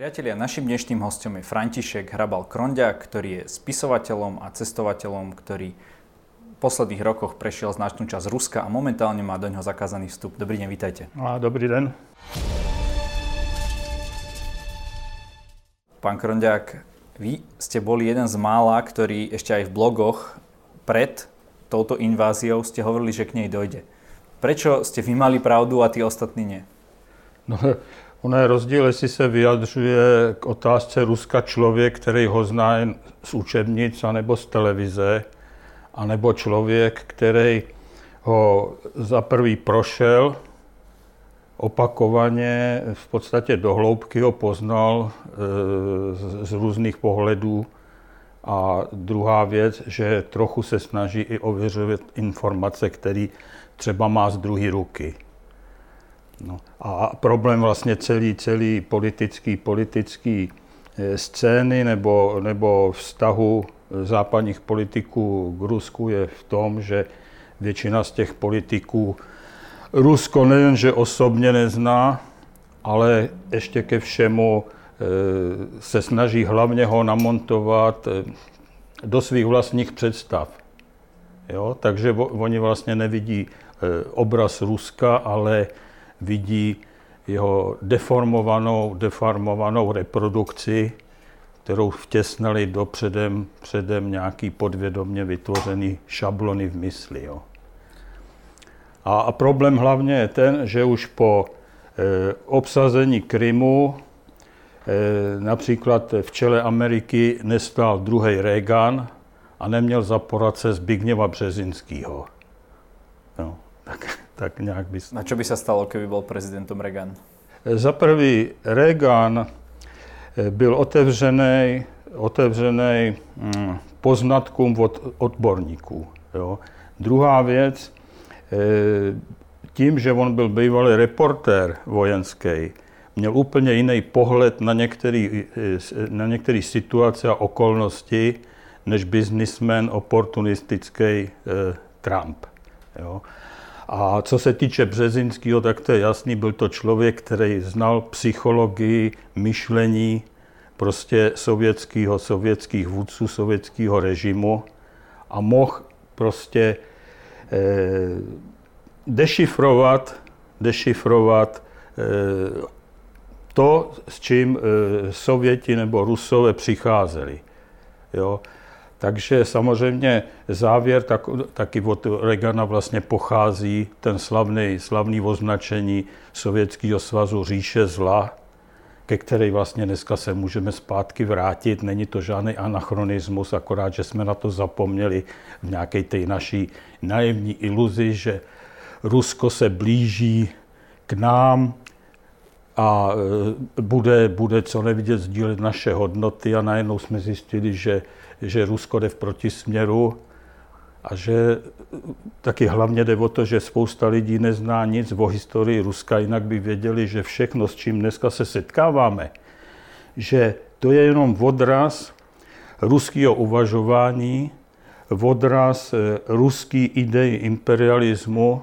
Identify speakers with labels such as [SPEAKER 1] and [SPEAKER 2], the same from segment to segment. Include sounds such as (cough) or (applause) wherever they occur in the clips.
[SPEAKER 1] Priatelia, našim dnešným hostom je František Hrabal Kronďák, ktorý je spisovateľom a cestovateľom, ktorý v posledných rokoch prešiel značnú časť Ruska a momentálne má do ňoho zakázaný vstup. Dobrý deň, vítajte.
[SPEAKER 2] A, dobrý den.
[SPEAKER 1] Pán Kronďák, vy ste boli jeden z mála, ktorý ešte aj v blogoch pred touto inváziou ste hovorili, že k nej dojde. Prečo ste vy mali pravdu a tí ostatní nie?
[SPEAKER 2] No, (laughs) ono je rozdíl, jestli se vyjadřuje k otázce Ruska člověk, který ho zná jen z učebnic anebo z televize, anebo člověk, který ho za prvý prošel, opakovaně, v podstatě do hloubky ho poznal e, z, z různých pohledů. A druhá věc, že trochu se snaží i ověřovat informace, které třeba má z druhé ruky. No. A problém vlastně celý, celý politický, politický eh, scény nebo, nebo vztahu západních politiků k Rusku je v tom, že většina z těch politiků Rusko nejenže osobně nezná, ale ještě ke všemu eh, se snaží hlavně ho namontovat eh, do svých vlastních představ. Jo? Takže oni vlastně nevidí obraz Ruska, ale vidí jeho deformovanou, deformovanou reprodukci, kterou vtěsnali do předem, předem nějaký podvědomně vytvořený šablony v mysli. Jo. A, a problém hlavně je ten, že už po e, obsazení Krymu e, například v čele Ameriky nestál druhý Reagan a neměl za poradce Zbigněva Březinského. No, tak tak nějak by...
[SPEAKER 1] Na čo by sa stalo, keby bol prezidentom Reagan?
[SPEAKER 2] Za prvý, Reagan eh, byl otevřený, otevřený hm, poznatkům od odborníků. Jo. Druhá věc, eh, tím, že on byl bývalý reportér vojenský, měl úplně jiný pohled na některé eh, na některý situace a okolnosti, než biznismen oportunistický Trump. Jo. A co se týče Březinského, tak to je jasný, byl to člověk, který znal psychologii, myšlení prostě sovětského, sovětských vůdců, sovětského režimu a mohl prostě eh, dešifrovat, dešifrovat eh, to, s čím eh, Sověti nebo Rusové přicházeli. Jo. Takže samozřejmě závěr tak, taky od Regana vlastně pochází ten slavný, slavný označení Sovětského svazu říše zla, ke které vlastně dneska se můžeme zpátky vrátit. Není to žádný anachronismus, akorát, že jsme na to zapomněli v nějaké té naší naivní iluzi, že Rusko se blíží k nám a e, bude, bude co nevidět sdílet naše hodnoty a najednou jsme zjistili, že že Rusko jde v protisměru a že taky hlavně jde o to, že spousta lidí nezná nic o historii Ruska, jinak by věděli, že všechno, s čím dneska se setkáváme, že to je jenom odraz ruského uvažování, odraz eh, ruský idei imperialismu,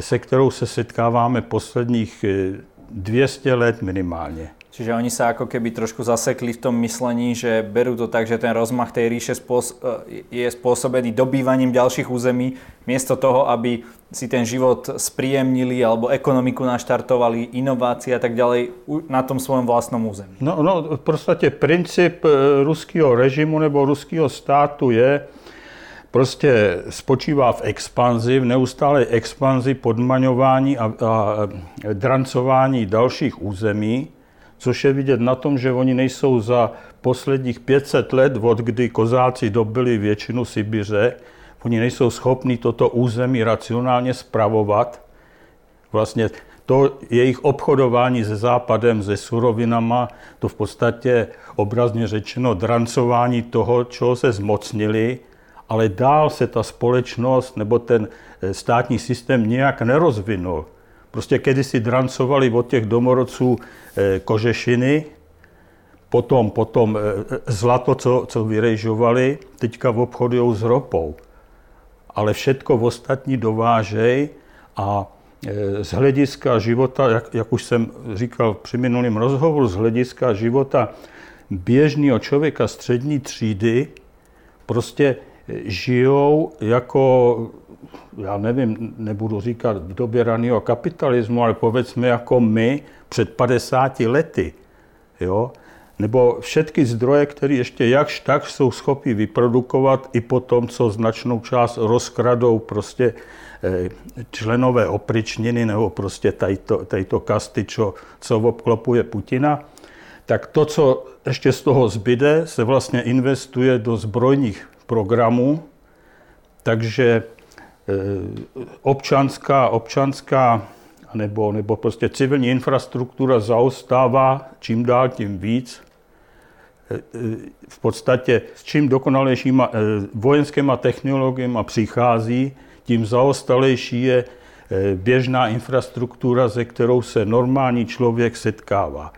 [SPEAKER 2] se kterou se setkáváme posledních 200 eh, let minimálně.
[SPEAKER 1] Čiže oni sa ako keby trošku zasekli v tom myslení, že berú to tak, že ten rozmach tej ríše spôs- e, je spôsobený dobývaním ďalších území, miesto toho, aby si ten život spríjemnili alebo ekonomiku naštartovali, inovácie a tak ďalej na tom svojom vlastnom území.
[SPEAKER 2] No, no v podstatě princip e, ruského režimu nebo ruského státu je, prostě spočívá v expanzi, v neustálé expanzi, podmaňování a, a drancování dalších území, což je vidět na tom, že oni nejsou za posledních 500 let, od kdy kozáci dobili většinu Sibiře, oni nejsou schopni toto území racionálně spravovat. Vlastně to jejich obchodování se západem, se surovinama, to v podstatě obrazně řečeno drancování toho, čeho se zmocnili, ale dál se ta společnost nebo ten eh, státní systém nějak nerozvinul. Prostě kedysi drancovali od těch domorodců eh, kožešiny, potom, potom eh, zlato, co, co vyrejžovali, teďka v obchodují s ropou. Ale všetko v ostatní dovážej a z hlediska života, jak, jak už jsem říkal při minulém rozhovoru, z hlediska života běžného člověka střední třídy, prostě žijou jako, já nevím, nebudu říkat v době raného kapitalismu, ale povedzme jako my před 50 lety. Jo? Nebo všechny zdroje, které ještě jakž tak jsou schopni vyprodukovat i po tom, co značnou část rozkradou prostě eh, členové opričniny nebo prostě tajto, tajto kasty, čo, co obklopuje Putina, tak to, co ještě z toho zbyde, se vlastně investuje do zbrojních programů, takže eh, občanská, občanská nebo, nebo prostě civilní infrastruktura zaostává čím dál tím víc. Eh, eh, v podstatě s čím dokonalejšíma vojenskýma technologiemi přichází, tím zaostalejší je běžná infrastruktura, se kterou se normální člověk setkává.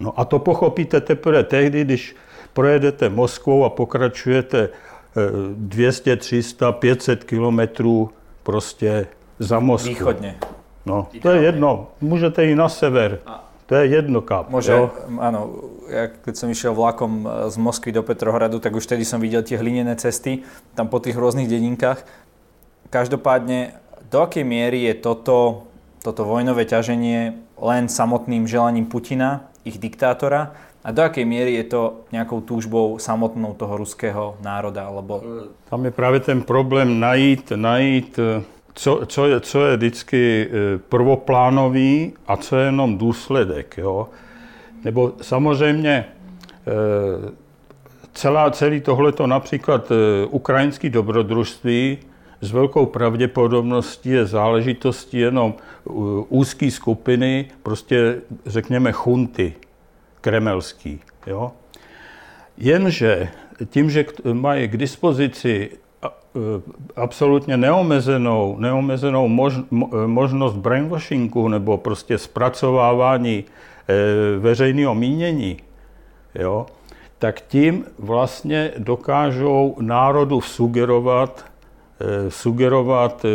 [SPEAKER 2] No a to pochopíte teprve tehdy, když projedete Moskvou a pokračujete 200, 300, 500 kilometrů prostě za Moskvu.
[SPEAKER 1] Východně.
[SPEAKER 2] No, to je jedno. Můžete i na sever. To je jedno kap.
[SPEAKER 1] Môže, jo? áno, ja keď som išiel vlakom z Moskvy do Petrohradu, tak už vtedy som videl tie hlinené cesty, tam po tých rôznych dedinkách. Každopádne, do akej miery je toto, toto vojnové ťaženie len samotným želaním Putina, ich diktátora, a do akej miery je to nejakou túžbou samotnou toho ruského národa? Lebo...
[SPEAKER 2] Tam je právě ten problém najít, najít co, co, je, co je vždycky e, prvoplánový a co je jenom důsledek. Jo? Nebo samozřejmě e, celá, celý tohleto například ukrajinské dobrodružství s velkou pravděpodobností je záležitostí jenom úzké skupiny, prostě řekněme chunty kremelský. Jo? Jenže tím, že mají k dispozici e, absolutně neomezenou, neomezenou mož, možnost brainwashingu nebo prostě zpracovávání e, veřejného mínění, jo, tak tím vlastně dokážou národu sugerovat, e, sugerovat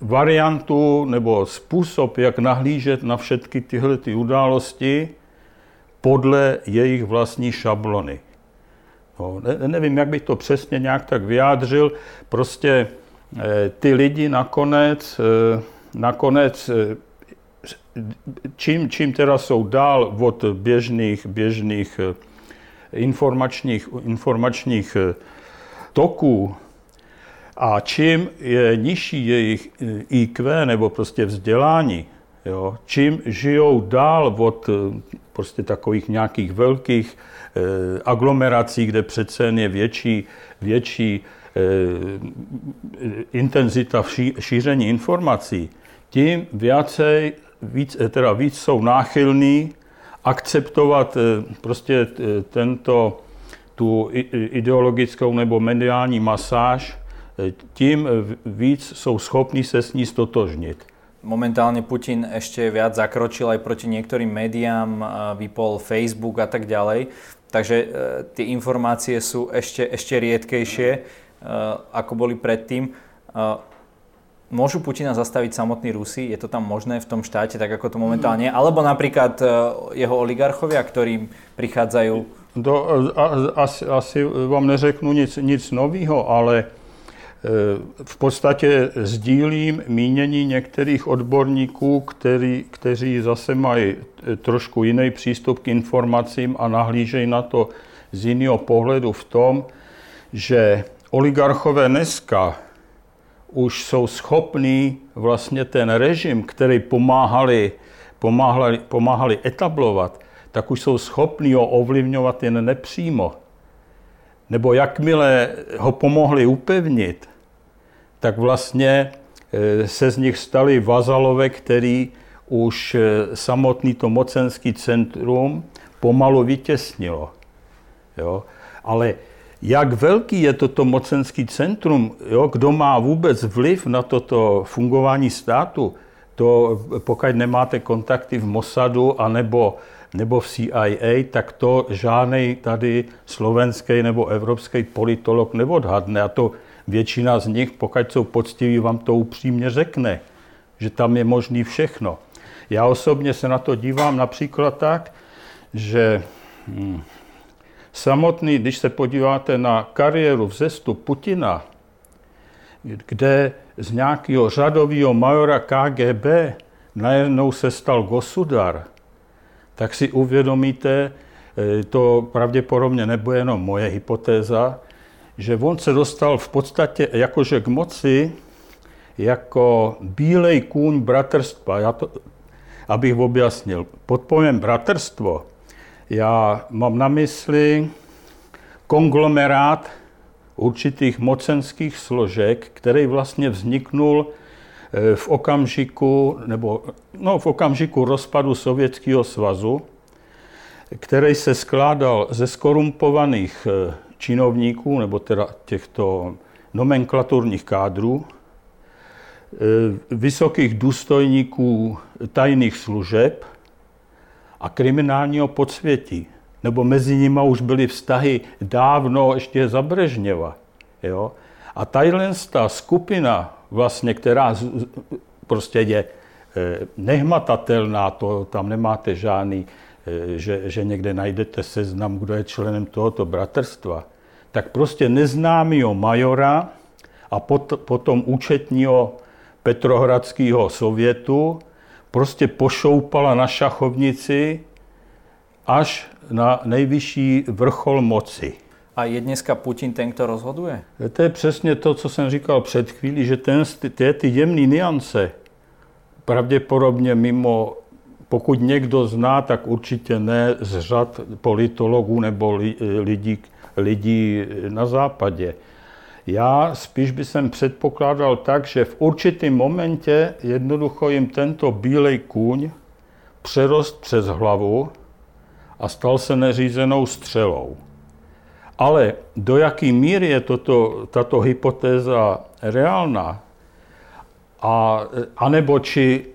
[SPEAKER 2] variantu nebo způsob, jak nahlížet na všechny tyhle ty události podle jejich vlastní šablony. No, ne, nevím, jak bych to přesně nějak tak vyjádřil. Prostě e, ty lidi nakonec, e, nakonec e, čím, čím teda jsou dál od běžných, běžných informačních, informačních toků, a čím je nižší jejich IQ nebo prostě vzdělání, jo, čím žijou dál od eh, prostě takových nějakých velkých eh, aglomerací, kde přece je větší, větší eh, intenzita ší, šíření informací, tím vícej, víc, eh, teda víc jsou náchylní akceptovat eh, prostě eh, tento, tu ideologickou nebo mediální masáž, tím víc jsou schopní se s ní stotožnit.
[SPEAKER 1] Momentálne Putin ešte viac zakročil aj proti niektorým médiám, vypol Facebook a tak ďalej. Takže e, tie informácie sú ešte, ešte riedkejšie, e, ako boli predtým. E, môžu Putina zastaviť samotní Rusi? Je to tam možné v tom štáte, tak ako to momentálne je? Alebo napríklad jeho oligarchovia, ktorí prichádzajú?
[SPEAKER 2] To, asi, asi vám neřeknu nic, nic nového, ale v podstatě sdílím mínění některých odborníků, který, kteří zase mají trošku jiný přístup k informacím a nahlížejí na to z jiného pohledu v tom, že oligarchové dneska už jsou schopní vlastně ten režim, který pomáhali, pomáhali, pomáhali etablovat, tak už jsou schopní ho ovlivňovat jen nepřímo nebo jakmile ho pomohli upevnit, tak vlastně e, se z nich stali vazalové, který už e, samotný to mocenský centrum pomalu vytěsnilo. Jo? Ale jak velký je toto mocenský centrum, jo? kdo má vůbec vliv na toto fungování státu, to pokud nemáte kontakty v Mossadu anebo nebo v CIA, tak to žádný tady slovenský nebo evropský politolog neodhadne. A to většina z nich, pokud jsou poctiví, vám to upřímně řekne, že tam je možný všechno. Já osobně se na to dívám například tak, že hm, samotný, když se podíváte na kariéru vzestup Putina, kde z nějakého řadového majora KGB najednou se stal Gosudar, tak si uvědomíte, e, to pravděpodobně nebude jenom moje hypotéza, že on se dostal v podstatě jakože k moci jako bílej kůň bratrstva. Já to, abych objasnil. Pod pojem bratrstvo já mám na mysli konglomerát určitých mocenských složek, který vlastně vzniknul eh, v okamžiku, nebo no, v okamžiku rozpadu Sovětského svazu, který se skládal ze skorumpovaných eh, činovníků, nebo teda těchto nomenklaturních kádrů, eh, vysokých důstojníků tajných služeb a kriminálního podsvětí nebo mezi nimi už byly vztahy dávno ještě za Brežněva. Jo? A tahle ta skupina, vlastně, která prostě je eh, nehmatatelná, to tam nemáte žádný, eh, že, že někde najdete seznam, kdo je členem tohoto bratrstva, tak prostě neznámýho majora a pot, potom účetního Petrohradského sovětu prostě pošoupala na šachovnici až na nejvyšší vrchol moci.
[SPEAKER 1] A je dneska Putin ten, kdo rozhoduje?
[SPEAKER 2] To je přesně to, co jsem říkal před chvílí, že ten, ty, ty jemné niance pravděpodobně mimo, pokud někdo zná, tak určitě ne z řad politologů nebo li, lidí, lidí na západě. Já spíš by jsem předpokládal tak, že v určitém momentě jednoducho jim tento bílej kůň přerost přes hlavu a stal se neřízenou střelou. Ale do jaký míry je toto, tato hypotéza reálná, a, anebo či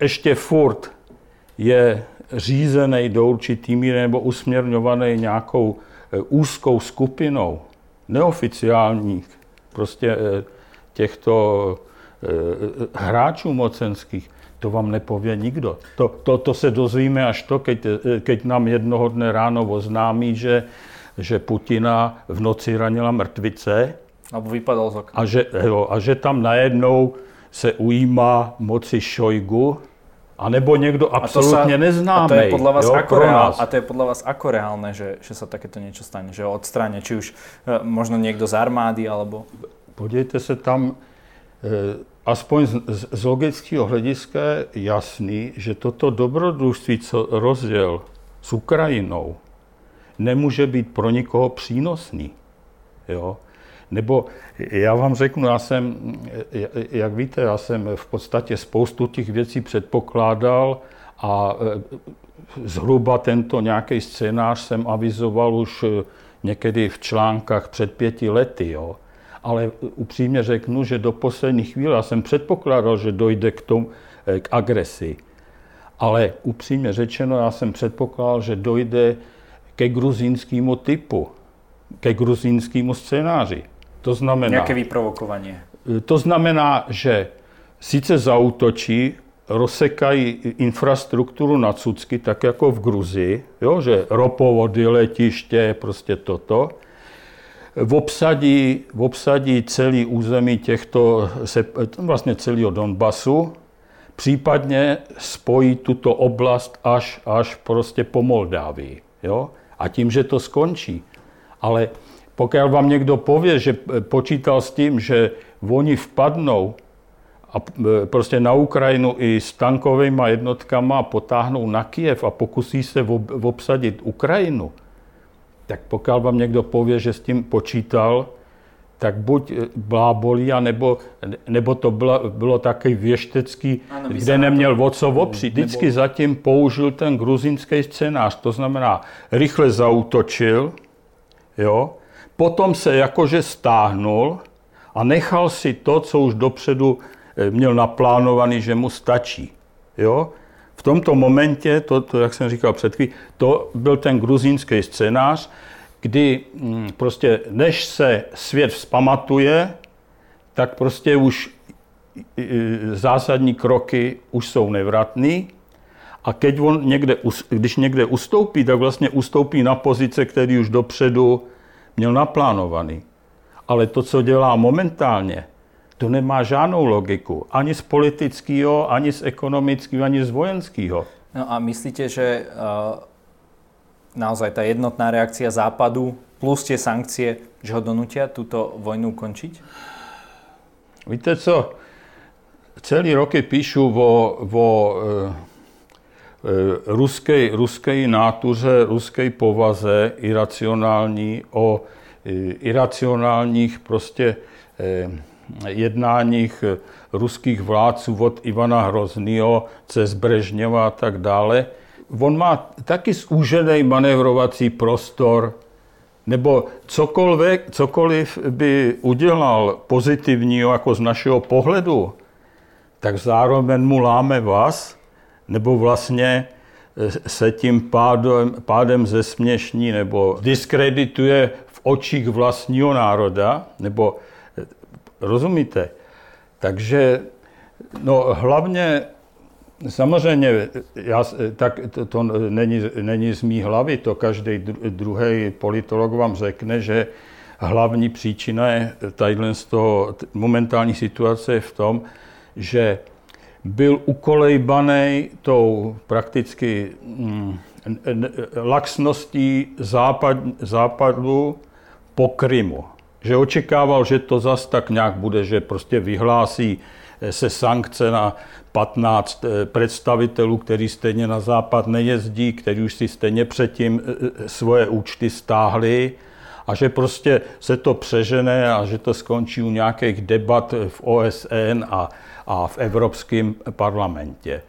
[SPEAKER 2] ještě furt je řízený do určitý míry nebo usměrňovaný nějakou e, úzkou skupinou neoficiálních prostě e, těchto e, hráčů mocenských, to vám nepově nikdo. To, to, to se dozvíme až to, keď, keď nám jednoho dne ráno oznámí, že, že Putina v noci ranila mrtvice.
[SPEAKER 1] Nebo vypadal z okna.
[SPEAKER 2] A že, jo, a že tam najednou se ujímá moci Šojgu, a nebo někdo absolutně neznámý. A to
[SPEAKER 1] je podle vás, jo, ako, reál, a to je podle vás ako reálné, že, že sa takéto niečo stane? Že odstráne, či už e, možno někdo z armády, alebo...
[SPEAKER 2] Podívejte se tam, e, aspoň z, z logického hlediska je jasný, že toto dobrodružství, co rozděl s Ukrajinou, nemůže být pro nikoho přínosný. Jo? Nebo já vám řeknu, já jsem, jak víte, já jsem v podstatě spoustu těch věcí předpokládal a e, zhruba tento nějaký scénář jsem avizoval už e, někdy v článkách před pěti lety. Jo ale upřímně řeknu, že do poslední chvíle, já jsem předpokládal, že dojde k, tomu, eh, k agresi, ale upřímně řečeno, já jsem předpokládal, že dojde ke gruzínskému typu, ke gruzínskému scénáři.
[SPEAKER 1] To znamená... Nějaké vyprovokování.
[SPEAKER 2] Eh, to znamená, že sice zautočí, rozsekají infrastrukturu na Cucky, tak jako v Gruzii, jo, že ropovody, letiště, prostě toto, obsadí, obsadí celý území těchto, vlastně celého Donbasu, případně spojí tuto oblast až, až prostě po Moldávii. Jo? A tím, že to skončí. Ale pokud vám někdo pově, že počítal s tím, že oni vpadnou a e, prostě na Ukrajinu i s tankovými jednotkama potáhnou na Kiev a pokusí se obsadit Ukrajinu, tak pokud vám někdo pově, že s tím počítal, tak buď eh, blábolí, nebo, nebo to bylo, bylo taky věštecký, ano, kde neměl o co opřít. Vždycky nebo... zatím použil ten gruzínský scénář, to znamená, rychle zautočil, jo, potom se jakože stáhnul a nechal si to, co už dopředu eh, měl naplánovaný, že mu stačí. Jo? V tomto momentě, to, to jak jsem říkal před chvíli, to byl ten gruzínský scénář, kdy mm, prostě než se svět vzpamatuje, tak prostě už zásadní kroky už jsou nevratný a keď on někde, když někde ustoupí, tak vlastně ustoupí na pozice, který už dopředu měl naplánovaný. Ale to, co dělá momentálně, to nemá žádnou logiku. Ani z politického, ani z ekonomického, ani z vojenského.
[SPEAKER 1] No a myslíte, že uh, naozaj ta jednotná reakcia Západu plus tie sankcie, že ho donutia túto vojnu ukončiť?
[SPEAKER 2] Víte co? Celý roky píšu o, o e, ruskej, ruskej nátuře, ruskej povaze iracionální, o e, iracionálních prostě e, jednáních ruských vládců od Ivana Hroznýho cez Brežněva a tak dále. On má taky zúžený manevrovací prostor, nebo cokoliv, cokoliv by udělal pozitivního jako z našeho pohledu, tak zároveň mu láme vás, nebo vlastně eh, se tím pádem, pádem zesměšní nebo diskredituje v očích vlastního národa, nebo eh, rozumíte? Takže no hlavně Samozřejmě, já, tak to, to není, není z mý hlavy, to každý druhý politolog vám řekne, že hlavní příčina je tadyhle z toho momentální situace je v tom, že byl ukolejbaný tou prakticky mm, laxností západ, západu po Krymu. Že očekával, že to zas tak nějak bude, že prostě vyhlásí se sankce na 15 eh, představitelů, kteří stejně na západ nejezdí, kteří už si stejně předtím eh, eh, svoje účty stáhli a že prostě se to přežene a že to skončí u nějakých debat v OSN a, a v Evropském parlamentě.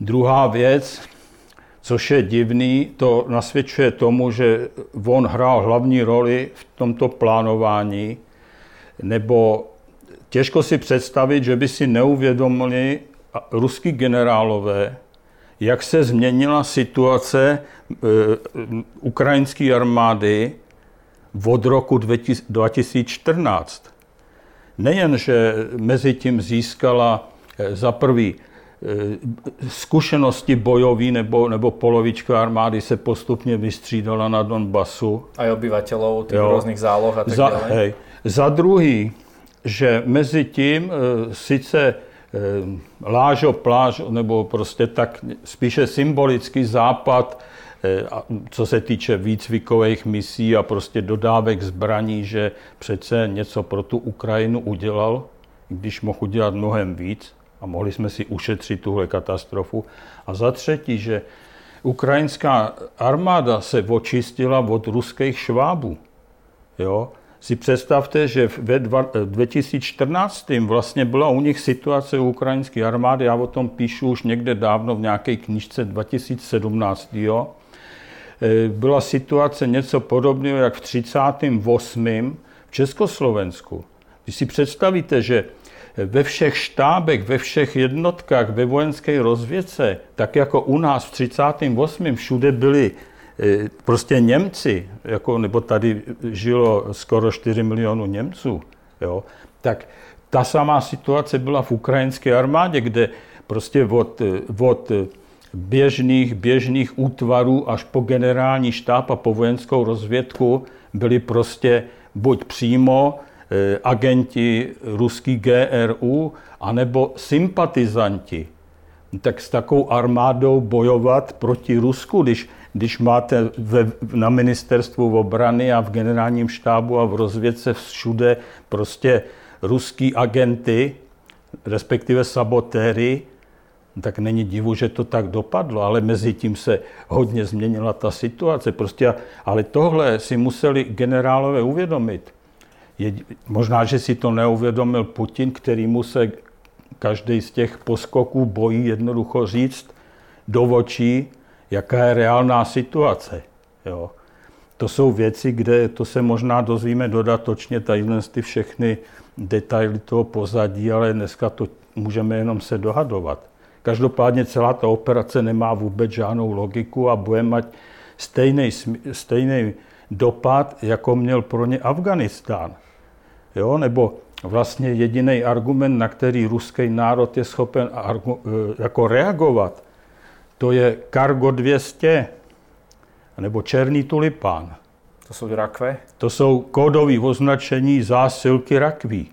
[SPEAKER 2] Druhá věc, což je divný, to nasvědčuje tomu, že on hrál hlavní roli v tomto plánování, nebo těžko si představit, že by si neuvědomili ruský generálové, jak se změnila situace e, ukrajinské armády od roku 2014. Nejen, že mezi tím získala e, za prvý e, zkušenosti bojový nebo, nebo polovička armády se postupně vystřídala na Donbasu.
[SPEAKER 1] A obyvateľov těch různých záloh a tak
[SPEAKER 2] za, Hej. Za druhý, že mezi tím sice Eh, lážo, pláž, nebo prostě tak spíše symbolický západ, eh, co se týče výcvikových misí a prostě dodávek zbraní, že přece něco pro tu Ukrajinu udělal, když mohl udělat mnohem víc a mohli jsme si ušetřit tuhle katastrofu. A za třetí, že ukrajinská armáda se očistila od ruských švábů. Jo? Si představte, že ve 2014. vlastně byla u nich situace u ukrajinské armády, já o tom píšu už někde dávno v nějaké knižce 2017. Jo. E, byla situace něco podobného, jak v 38. v Československu. Když si představíte, že ve všech štábech, ve všech jednotkách, ve vojenské rozvědce, tak jako u nás v 38. všude byli prostě Němci, jako, nebo tady žilo skoro 4 milionů Němců, jo, tak ta samá situace byla v ukrajinské armádě, kde prostě od, od běžných, běžných útvarů až po generální štáb a po vojenskou rozvědku byli prostě buď přímo e, agenti ruský GRU, anebo sympatizanti. Tak s takovou armádou bojovat proti Rusku, když když máte ve, na ministerstvu obrany a v generálním štábu a v rozvědce všude prostě ruský agenty, respektive sabotéry, tak není divu, že to tak dopadlo, ale mezi tím se hodně změnila ta situace. Prostě, ale tohle si museli generálové uvědomit. Je, možná, že si to neuvědomil Putin, který mu se každý z těch poskoků bojí jednoducho říct do očí, jaká je reálná situace. Jo. To jsou věci, kde to se možná dozvíme dodatočně, tady ty všechny detaily toho pozadí, ale dneska to můžeme jenom se dohadovat. Každopádně celá ta operace nemá vůbec žádnou logiku a bude mít stejný, stejný dopad, jako měl pro ně Afganistán. Jo? Nebo vlastně jediný argument, na který ruský národ je schopen jako reagovat, to je Cargo 200 nebo Černý tulipán.
[SPEAKER 1] To jsou rakve?
[SPEAKER 2] To jsou kódové označení zásilky rakví.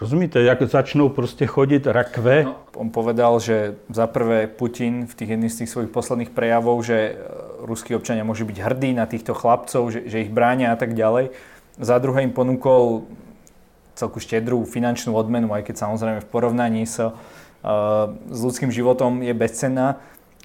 [SPEAKER 2] Rozumíte, jak začnou prostě chodit rakve? No,
[SPEAKER 1] on povedal, že za prvé Putin v tých jedných z tých svojich posledných prejavov, že e, ruskí občania môžu byť hrdí na týchto chlapcov, že, že ich bránia a tak ďalej. Za druhé im ponúkol celku štedrú finančnú odmenu, aj keď samozrejme v porovnaní sa, uh, s ľudským životom je bezcenná,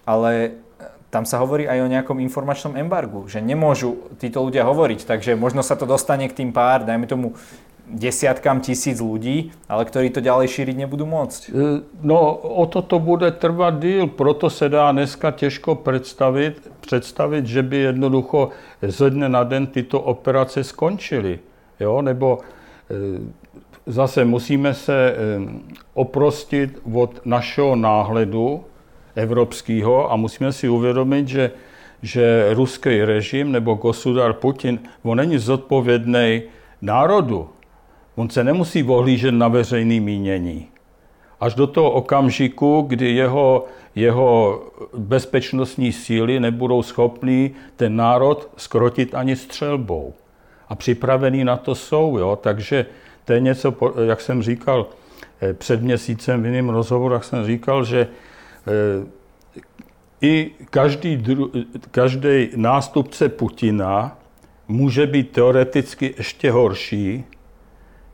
[SPEAKER 1] ale tam sa hovorí aj o nejakom informačnom embargu, že nemôžu títo ľudia hovoriť, takže možno sa to dostane k tým pár, dajme tomu desiatkám tisíc ľudí, ale ktorí to ďalej šíriť nebudú môcť. E,
[SPEAKER 2] no, o to to bude trvat díl, proto se dá dneska těžko představit, představit, že by jednoducho ze dne na den tyto operace skončily. Jo? Nebo e, zase musíme se oprostit od našeho náhledu, evropského a musíme si uvědomit, že, že ruský režim nebo gosudar Putin, on není zodpovědný národu. On se nemusí ohlížet na veřejné mínění. Až do toho okamžiku, kdy jeho, jeho bezpečnostní síly nebudou schopní ten národ skrotit ani střelbou. A připravený na to jsou. Jo? Takže to je něco, jak jsem říkal eh, před měsícem v jiném rozhovoru, jak jsem říkal, že i každý, každý nástupce Putina může být teoreticky ještě horší,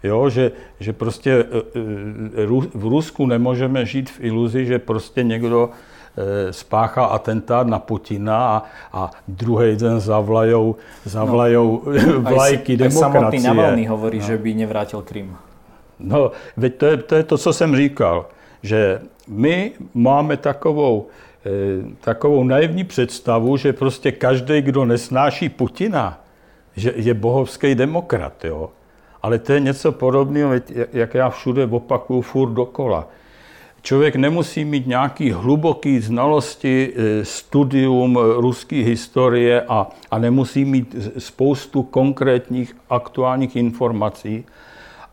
[SPEAKER 2] jo, že, že prostě eh, eh, v Rusku nemůžeme žít v iluzi, že prostě někdo spáchá atentát na Putina a, a druhý den zavlajou, zavlajou no, (laughs) vlajky aj, demokracie. Aj samotný
[SPEAKER 1] Navalny hovorí, no. že by nevrátil Krym.
[SPEAKER 2] No, veď to je, to je to, co jsem říkal, že my máme takovou, eh, takovou naivní představu, že prostě každý, kdo nesnáší Putina, že je bohovský demokrat. Jo? Ale to je něco podobného, jak já všude opakuju furt dokola. Člověk nemusí mít nějaký hluboký znalosti, eh, studium ruské historie a, a nemusí mít spoustu konkrétních aktuálních informací,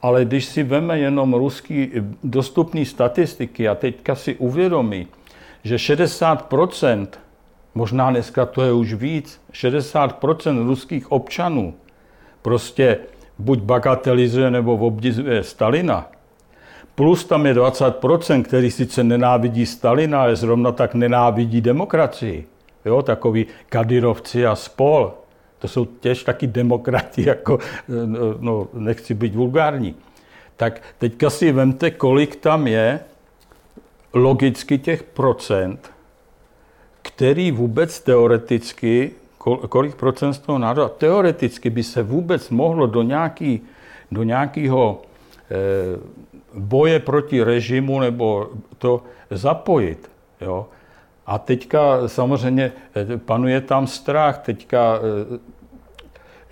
[SPEAKER 2] ale když si veme jenom ruský dostupné statistiky a teďka si uvědomí, že 60%, možná dneska to je už víc, 60% ruských občanů prostě buď bagatelizuje nebo obdizuje Stalina, plus tam je 20%, který sice nenávidí Stalina, ale zrovna tak nenávidí demokracii. Jo, takový Kadirovci a spol. To jsou těž taky demokrati, (laughs) jako, no, nechci být vulgární. Tak teďka si vemte, kolik tam je logicky těch procent, který vůbec teoreticky, kolik procent z toho národa, teoreticky by se vůbec mohlo do, nějaký, do nějakého eh, boje proti režimu nebo to zapojit. Jo? A teďka samozřejmě eh, panuje tam strach, teďka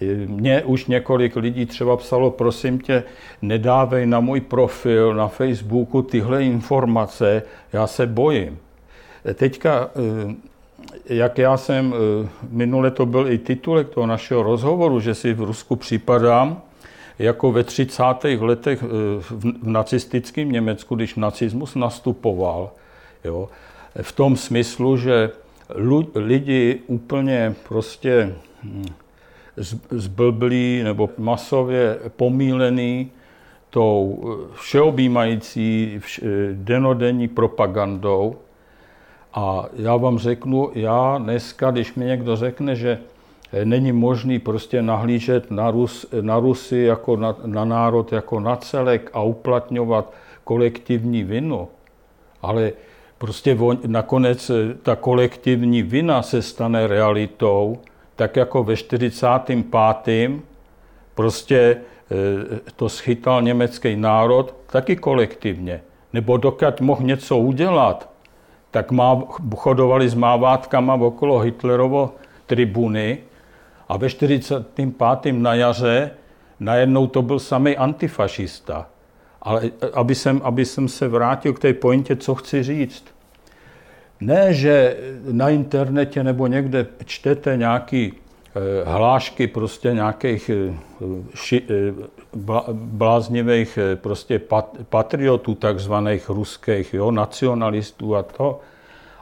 [SPEAKER 2] eh, mě už několik lidí třeba psalo, prosím tě, nedávej na můj profil na Facebooku tyhle informace, já se bojím. Eh, teďka, jak já jsem, minule to byl i titulek toho našeho rozhovoru, že si v Rusku připadám, jako ve 30. letech v nacistickém Německu, když nacismus nastupoval, jo, v tom smyslu, že lidi úplně prostě hm, zblblí nebo masově pomílený tou všeobjímající denodenní propagandou. A já vám řeknu, já dneska, když mi někdo řekne, že není možný prostě nahlížet na, Rus, na Rusy jako na, na národ jako na celek a uplatňovat kolektivní vinu, ale prostě nakonec eh, ta kolektivní vina se stane realitou, tak jako ve 45. prostě eh, to schytal německý národ taky kolektivně. Nebo dokud mohl něco udělat, tak má, chodovali s mávátkama okolo Hitlerovo tribuny a ve 45. na jaře najednou to byl samý antifašista. Ale eh, aby jsem, aby jsem se vrátil k té pointě, co chci říct. Ne, že na internetě nebo někde čtete nějaký hlášky prostě nějakých ši, bláznivých prostě patriotů takzvaných ruských, jo, nacionalistů a to.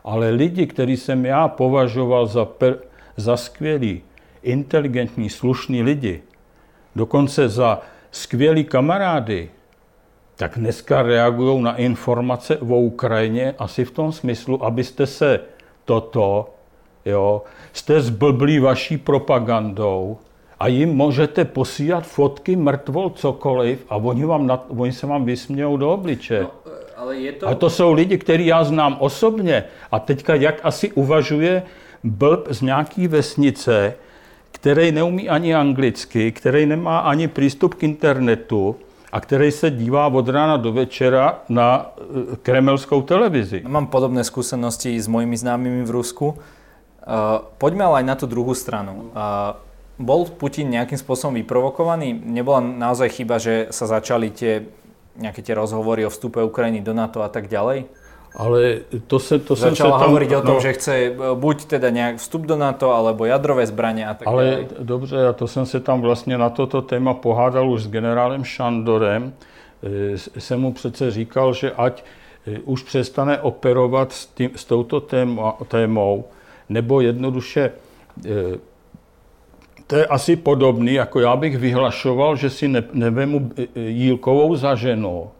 [SPEAKER 2] Ale lidi, který jsem já považoval za, per, za skvělý, inteligentní, slušný lidi, dokonce za skvělý kamarády, tak dneska reagují na informace o Ukrajině asi v tom smyslu, abyste se toto, jo, jste zblblí vaší propagandou a jim můžete posílat fotky mrtvol, cokoliv a oni, vám na, oni se vám vysmějou do obliče. No, ale je to... A to jsou lidi, který já znám osobně. A teďka jak asi uvažuje blb z nějaký vesnice, který neumí ani anglicky, který nemá ani přístup k internetu, a který se dívá od rána do večera na e, kremelskou televizi.
[SPEAKER 1] Mám podobné skúsenosti s mojimi známymi v Rusku. Uh, poďme ale aj na tú druhú stranu. Uh, bol Putin nejakým spôsobom vyprovokovaný? Nebola naozaj chyba, že sa začali tie nejaké tie rozhovory o vstupe Ukrajiny do NATO a tak ďalej?
[SPEAKER 2] Ale to se, to
[SPEAKER 1] Začala
[SPEAKER 2] se
[SPEAKER 1] tam, hovoriť o tom, no, že chce e, buď teda nějak vstup do NATO, alebo jadrové zbraně a tak
[SPEAKER 2] Ale ďalej. dobře, a to jsem se tam vlastně na toto téma pohádal už s generálem Šandorem. E, jsem mu přece říkal, že ať e, už přestane operovat s, tím, s touto téma, témou, nebo jednoduše to je asi podobný, jako já bych vyhlašoval, že si ne, nevemu Jílkovou za ženu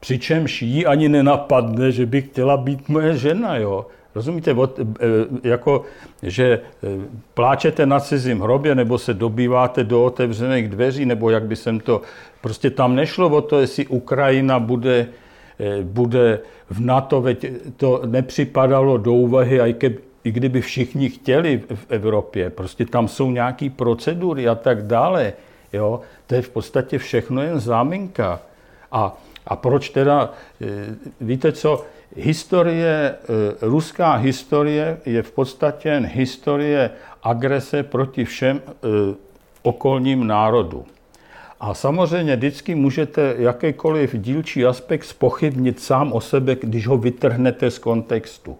[SPEAKER 2] Přičemž jí ani nenapadne, že by chtěla být moje žena, jo. Rozumíte, od, e, jako, že e, pláčete na cizím hrobě, nebo se dobýváte do otevřených dveří, nebo jak by jsem to... Prostě tam nešlo o to, jestli Ukrajina bude, e, bude v NATO, veď to nepřipadalo do úvahy, i, ke, i kdyby všichni chtěli v Evropě. Prostě tam jsou nějaké procedury a tak dále. Jo? To je v podstatě všechno jen záminka. A a proč teda, eh, víte co, historie, eh, ruská historie je v podstatě historie agrese proti všem eh, okolním národům. A samozřejmě vždycky můžete jakýkoliv dílčí aspekt spochybnit sám o sebe, když ho vytrhnete z kontextu.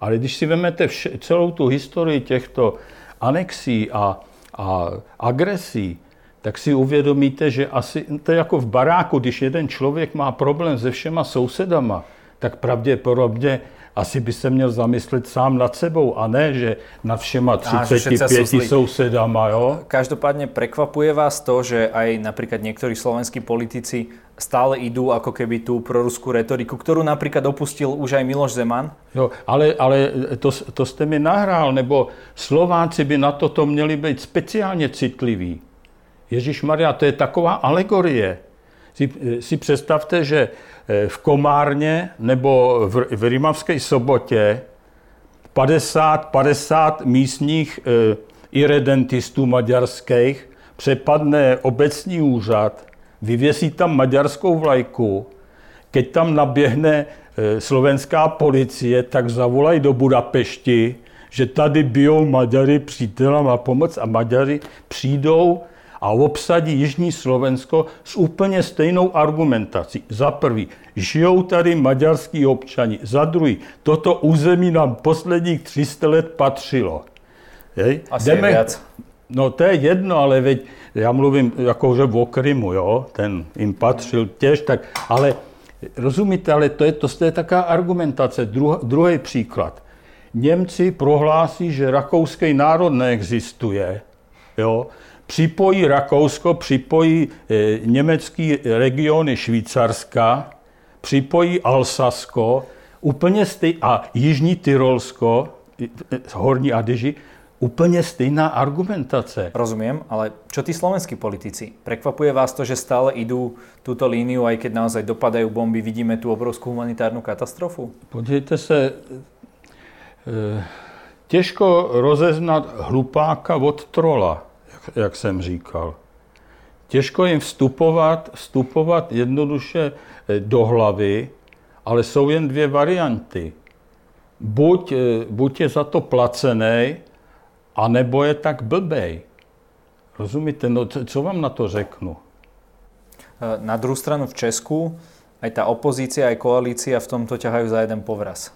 [SPEAKER 2] Ale když si vezmete celou tu historii těchto anexí a, a agresí, tak si uvědomíte, že asi to je jako v baráku, když jeden člověk má problém se všema sousedama, tak pravděpodobně asi by se měl zamyslet sám nad sebou a ne, že nad všema 35 sousedama. Jo?
[SPEAKER 1] Každopádně prekvapuje vás to, že aj například někteří slovenskí politici stále idú ako keby tú proruskou retoriku, ktorú napríklad opustil už aj Miloš Zeman?
[SPEAKER 2] Jo, ale, ale to, to jste mi nahrál, nebo Slováci by na toto měli být speciálně citliví. Ježíš Maria, to je taková alegorie. Si, si představte, že eh, v Komárně nebo v, v Rimavské sobotě 50, 50 místních e, iredentistů maďarských přepadne obecní úřad, vyvěsí tam maďarskou vlajku, keď tam naběhne e, slovenská policie, tak zavolají do Budapešti, že tady bijou Maďary přítelem a pomoc a Maďary přijdou a obsadí Jižní Slovensko s úplně stejnou argumentací. Za prvý, žijou tady maďarský občani. Za druhý, toto území nám posledních 300 let patřilo.
[SPEAKER 1] Jej? Asi Jdeme, je.
[SPEAKER 2] No to je jedno, ale veď, já mluvím jakože o Krymu, jo, ten jim patřil těž, tak, ale rozumíte, ale to je, to, to je taká argumentace. Druh, druhý příklad. Němci prohlásí, že rakouský národ neexistuje, jo, připojí Rakousko, připojí e, německý regiony Švýcarska, připojí Alsasko, úplně stej, a Jižní Tyrolsko, e, Horní Adyži, úplně stejná argumentace.
[SPEAKER 1] Rozumím, ale čo tí slovenskí politici? Prekvapuje vás to, že stále idú túto líniu, aj keď naozaj dopadajú bomby, vidíme tu obrovskú humanitárnu katastrofu?
[SPEAKER 2] Podívejte se, těžko rozeznat hlupáka od trola jak jsem říkal. Těžko jim vstupovat, vstupovat jednoduše eh, do hlavy, ale jsou jen dvě varianty. Buď, eh, buď je za to placený, anebo je tak blbej. Rozumíte? No, co vám na to řeknu?
[SPEAKER 1] Eh, na druhou stranu v Česku aj ta opozícia, aj koalícia v tomto ťahajú za jeden povraz.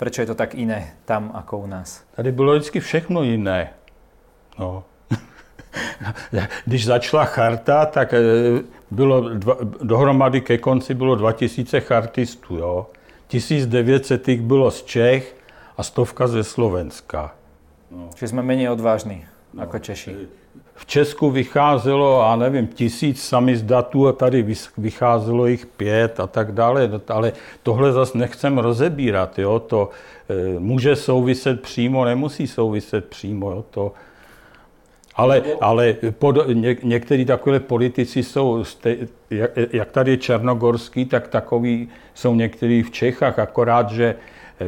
[SPEAKER 1] Prečo je to tak iné tam ako u nás?
[SPEAKER 2] Tady bylo vždycky všechno jiné. No. Když začala charta, tak eh, bylo dva, dohromady ke konci bylo 2000 chartistů. Jo. 1900 jich bylo z Čech a stovka ze Slovenska.
[SPEAKER 1] No. Čiže jsme méně odvážní no. jako Češi.
[SPEAKER 2] V Česku vycházelo, a nevím, tisíc samizdatů a tady vycházelo jich pět a tak dále, ale tohle zase nechcem rozebírat, jo, to e, může souviset přímo, nemusí souviset přímo, jo, to, ale, ale pod, ně, některý takové politici jsou, ste, jak, jak tady je Černogorský, tak takový jsou někteří v Čechách, akorát, že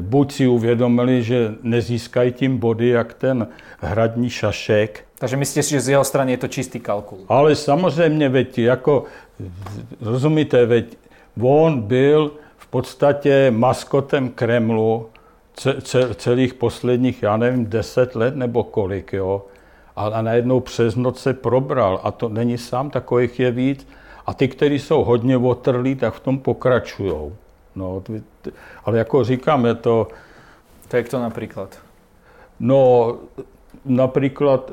[SPEAKER 2] buď si uvědomili, že nezískají tím body, jak ten hradní šašek.
[SPEAKER 1] Takže myslíte si, že z jeho strany je to čistý kalkul?
[SPEAKER 2] Ale samozřejmě, veď, jako, rozumíte, veď, on byl v podstatě maskotem Kremlu celých posledních, já nevím, deset let nebo kolik, jo a najednou přes noc se probral. A to není sám, takových je víc. A ty, kteří jsou hodně otrlí, tak v tom pokračují. No, ale jako říkám, je to...
[SPEAKER 1] Je to například?
[SPEAKER 2] No, například,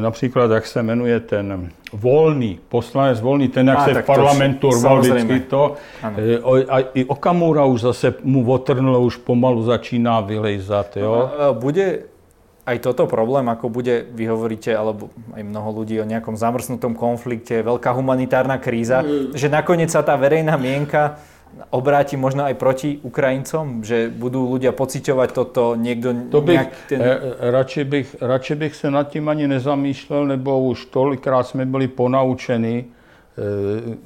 [SPEAKER 2] například, jak se jmenuje ten volný, poslanec volný, ten, jak a, se v parlamentu rval vždycky to. E, a, i Okamura už zase mu otrnulo, už pomalu začíná vylejzat. Jo?
[SPEAKER 1] Bude aj toto problém, ako bude, vy hovoríte, alebo aj mnoho ľudí o nejakom zamrznutom konflikte, veľká humanitárna kríza, mm. že nakoniec sa tá verejná mienka obráti možno aj proti Ukrajincom, že budú ľudia pociťovať toto niekto...
[SPEAKER 2] To bych, ten... eh, radši, bych, radši bych se nad tím ani nezamýšlel, nebo už tolikrát jsme byli ponaučeni, eh,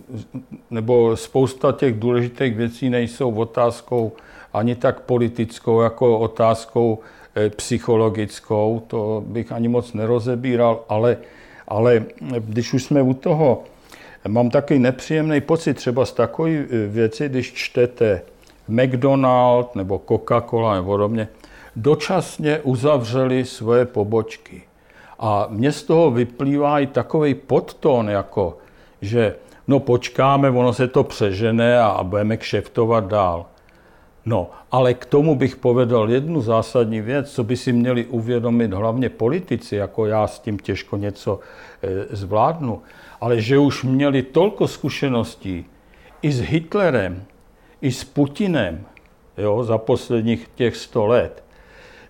[SPEAKER 2] nebo spousta těch důležitých věcí nejsou otázkou ani tak politickou, jako otázkou Eh, psychologickou, to bych ani moc nerozebíral, ale, ale když už jsme u toho, mám taky nepříjemný pocit třeba z takové eh, věci, když čtete McDonald nebo Coca-Cola nebo podobně, dočasně uzavřeli svoje pobočky. A mně z toho vyplývá i takový podtón, jako, že no počkáme, ono se to přežene a budeme kšeftovat dál. No, ale k tomu bych povedal jednu zásadní věc, co by si měli uvědomit hlavně politici, jako já s tím těžko něco e, zvládnu, ale že už měli tolko zkušeností i s Hitlerem, i s Putinem jo, za posledních těch sto let,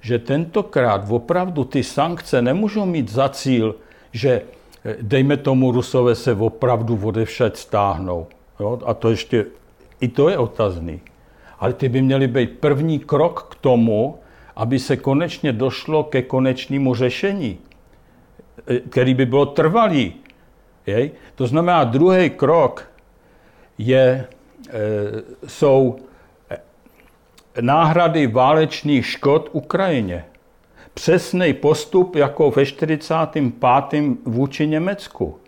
[SPEAKER 2] že tentokrát opravdu ty sankce nemůžou mít za cíl, že e, dejme tomu Rusové se opravdu odevšet stáhnou. Jo? A to ještě, i to je otazný ale ty by měly být první krok k tomu, aby se konečně došlo ke konečnému řešení, e, který by bylo trvalý. Jej? To znamená, druhý krok je, e, jsou e, náhrady válečných škod Ukrajině. Přesný postup jako ve 45. vůči Německu.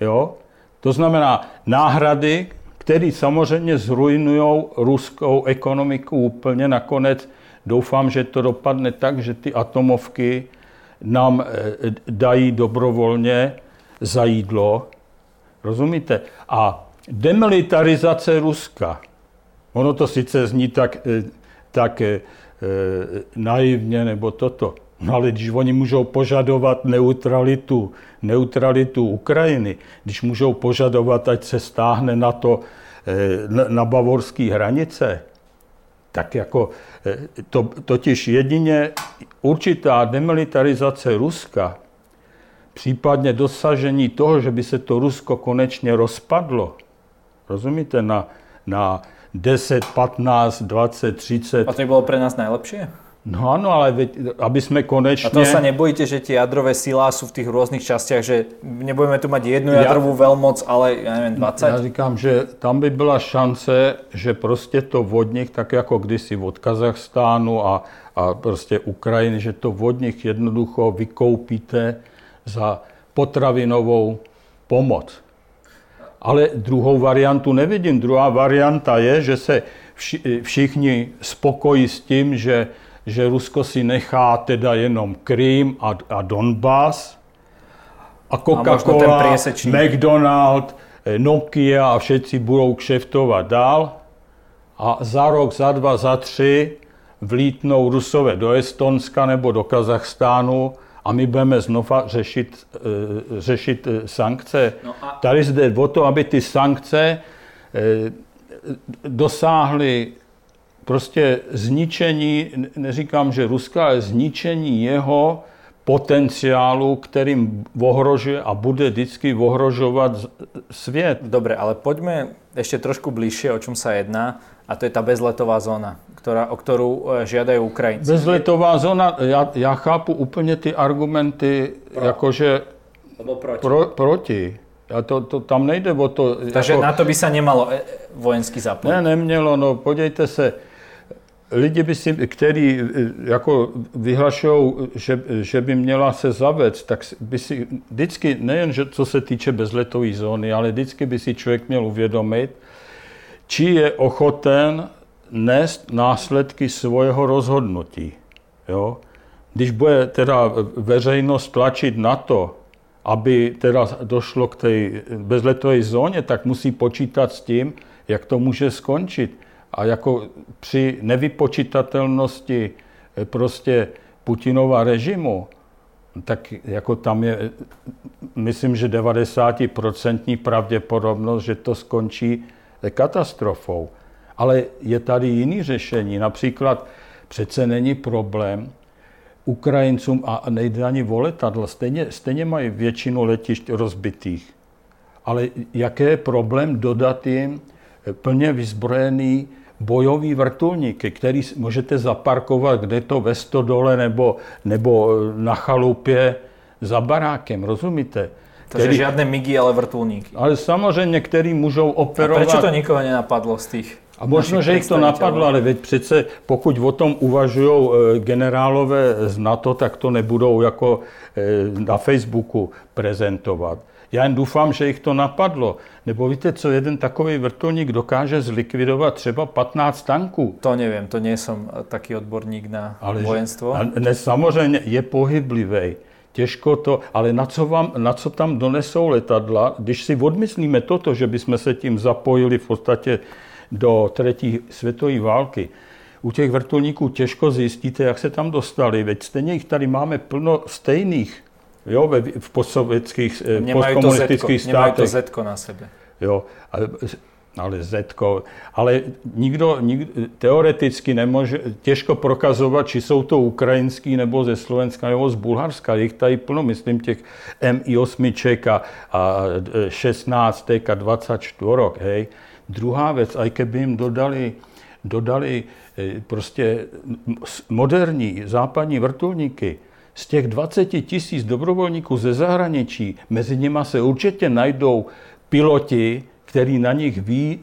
[SPEAKER 2] Jo? To znamená náhrady, který samozřejmě zrujnují ruskou ekonomiku úplně. Nakonec doufám, že to dopadne tak, že ty atomovky nám eh, dají dobrovolně za jídlo. Rozumíte? A demilitarizace Ruska. Ono to sice zní tak, eh, tak e, naivně nebo toto. No ale když oni můžou požadovat neutralitu, neutralitu Ukrajiny, když můžou požadovat, ať se stáhne na to eh, na bavorské hranice, tak jako eh, to, totiž jedině určitá demilitarizace Ruska, případně dosažení toho, že by se to Rusko konečně rozpadlo, rozumíte, na, na 10, 15, 20, 30.
[SPEAKER 1] A to by bylo pro nás nejlepší?
[SPEAKER 2] No ano, ale veď, aby jsme konečně...
[SPEAKER 1] A to se nebojíte, že ty jadrové síla jsou v těch různých částech, že nebudeme tu mít jednu jadrovou já, velmoc, ale já nevím, 20?
[SPEAKER 2] Já říkám, že tam by byla šance, že prostě to vodník, tak jako kdysi od Kazachstánu a, a prostě Ukrajiny, že to vodník jednoducho vykoupíte za potravinovou pomoc. Ale druhou variantu nevidím. Druhá varianta je, že se všichni spokojí s tím, že že Rusko si nechá teda jenom Krym a, a Donbass a Coca-Cola, McDonald, eh, Nokia a všetci budou kšeftovat dál a za rok, za dva, za tři vlítnou Rusové do Estonska nebo do Kazachstánu a my budeme znova řešit, e, řešit e, sankce. No a... Tady jde o to, aby ty sankce dosáhly prostě zničení, neříkám, že Ruska, ale zničení jeho potenciálu, kterým ohrožuje a bude vždycky ohrožovat svět.
[SPEAKER 1] Dobre, ale poďme ešte trošku bližšie, o čom sa jedná, a to je tá bezletová zóna, ktorá, o ktorú e, žiadajú Ukrajinci.
[SPEAKER 2] Bezletová zóna, já, já chápu úplně ty argumenty, Pro. jakože
[SPEAKER 1] proti.
[SPEAKER 2] Pro, proti. A to, to, tam nejde o to...
[SPEAKER 1] Takže jako, na to by sa nemalo e, vojensky zapojit.
[SPEAKER 2] Ne, nemělo, no podívejte se, lidi by si, který eh, jako vyhlašují, že, že by měla se zavést, tak by si vždycky, nejen že co se týče bezletové zóny, ale vždycky by si člověk měl uvědomit, či je ochoten nést následky svého rozhodnutí. Jo? Když bude teda veřejnost tlačit na to, aby teda došlo k té bezletové zóně, tak musí počítat s tím, jak to může skončit. A jako při nevypočitatelnosti eh, prostě Putinova režimu, tak jako tam je, myslím, že 90% pravděpodobnost, že to skončí eh, katastrofou. Ale je tady jiný řešení. Například přece není problém Ukrajincům a nejde ani o letadla. Stejně, stejně mají většinu letišť rozbitých. Ale jaký je problém dodat jim eh, plně vyzbrojený bojový vrtulníky, který můžete zaparkovat kde to ve stodole nebo, nebo na chalupě za barákem, rozumíte?
[SPEAKER 1] Takže který, žádné migy, ale vrtulníky.
[SPEAKER 2] Ale samozřejmě, který můžou operovat...
[SPEAKER 1] A proč to nikoho nenapadlo z těch
[SPEAKER 2] a možno, že jich to napadlo, ale veď přece pokud o tom uvažují eh, generálové z NATO, tak to nebudou jako eh, na Facebooku prezentovat. Já jen doufám, že jich to napadlo. Nebo víte, co jeden takový vrtulník dokáže zlikvidovat třeba 15 tanků.
[SPEAKER 1] To nevím, to nejsem taký odborník na ale vojenstvo.
[SPEAKER 2] Že, ne, samozřejmě je pohyblivý. Těžko to, ale na co, vám, na co tam donesou letadla, když si odmyslíme toto, že bychom se tím zapojili v podstatě do třetí světové války, u těch vrtulníků těžko zjistíte, jak se tam dostali, veď stejně jich tady máme plno stejných jo, ve, v postsovětských,
[SPEAKER 1] eh, postkomunistických státech. Nemají to Zetko na sebe.
[SPEAKER 2] Jo, ale, ale Zetko, ale nikdo, nikdo teoreticky nemůže, těžko prokazovat, či jsou to ukrajinský nebo ze Slovenska nebo z Bulharska. Jich tady plno, myslím, těch MI8 a, a 16 a 24, hej. Druhá věc, a keby jim dodali, dodali eh, prostě moderní západní vrtulníky, z těch 20 tisíc dobrovolníků ze zahraničí, mezi nimi se určitě najdou piloti, který na nich ví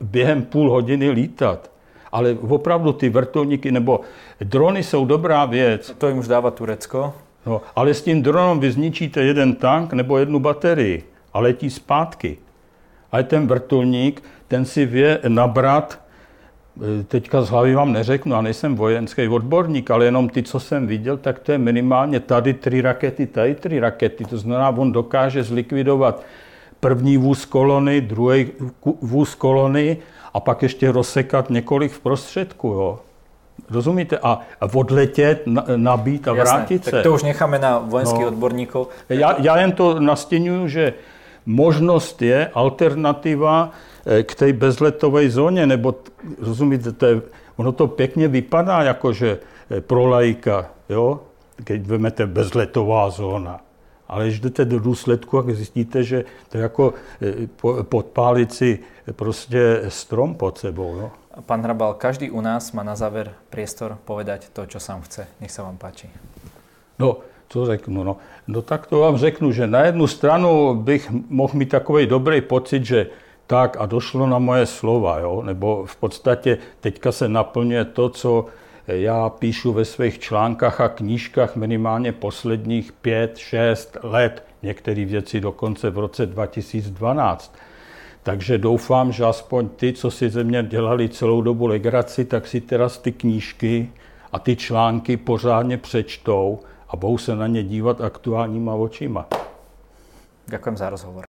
[SPEAKER 2] během půl hodiny lítat. Ale opravdu ty vrtulníky nebo drony jsou dobrá věc.
[SPEAKER 1] To jim už dává Turecko.
[SPEAKER 2] No, ale s tím dronem vy zničíte jeden tank nebo jednu baterii a letí zpátky. Ale ten vrtulník, ten si vě nabrat teďka z hlavy vám neřeknu, a nejsem vojenský odborník, ale jenom ty, co jsem viděl, tak to je minimálně tady tři rakety, tady tři rakety. To znamená, on dokáže zlikvidovat první vůz kolony, druhý vůz kolony a pak ještě rozsekat několik v prostředku. Jo. Rozumíte? A, odletět, nabít a vrátit Jasné, se.
[SPEAKER 1] Tak to už necháme na vojenských no. odborníků.
[SPEAKER 2] Já, já jen to nastěňuju, že možnost je, alternativa eh, k té bezletové zóně, nebo rozumíte, to je, ono to pěkně vypadá jakože eh, pro lajka, jo, když vezmete bezletová zóna. Ale když jdete do důsledku, a zjistíte, že to je jako eh, podpálit si prostě strom pod sebou. Jo.
[SPEAKER 1] Pán Hrabal, každý u nás má na záver priestor povedať to, čo sám chce. Nech sa vám páči.
[SPEAKER 2] No, co řeknu? No, no tak to vám řeknu, že na jednu stranu bych mohl mít takový dobrý pocit, že tak a došlo na moje slova, jo? nebo v podstatě teďka se naplňuje to, co já píšu ve svých článkách a knížkách minimálně posledních pět, šest let, některé věci dokonce v roce 2012. Takže doufám, že aspoň ty, co si ze mě dělali celou dobu legraci, tak si teraz ty knížky a ty články pořádně přečtou a budou se na ně dívat aktuálníma očima.
[SPEAKER 1] Ďakujem za rozhovor.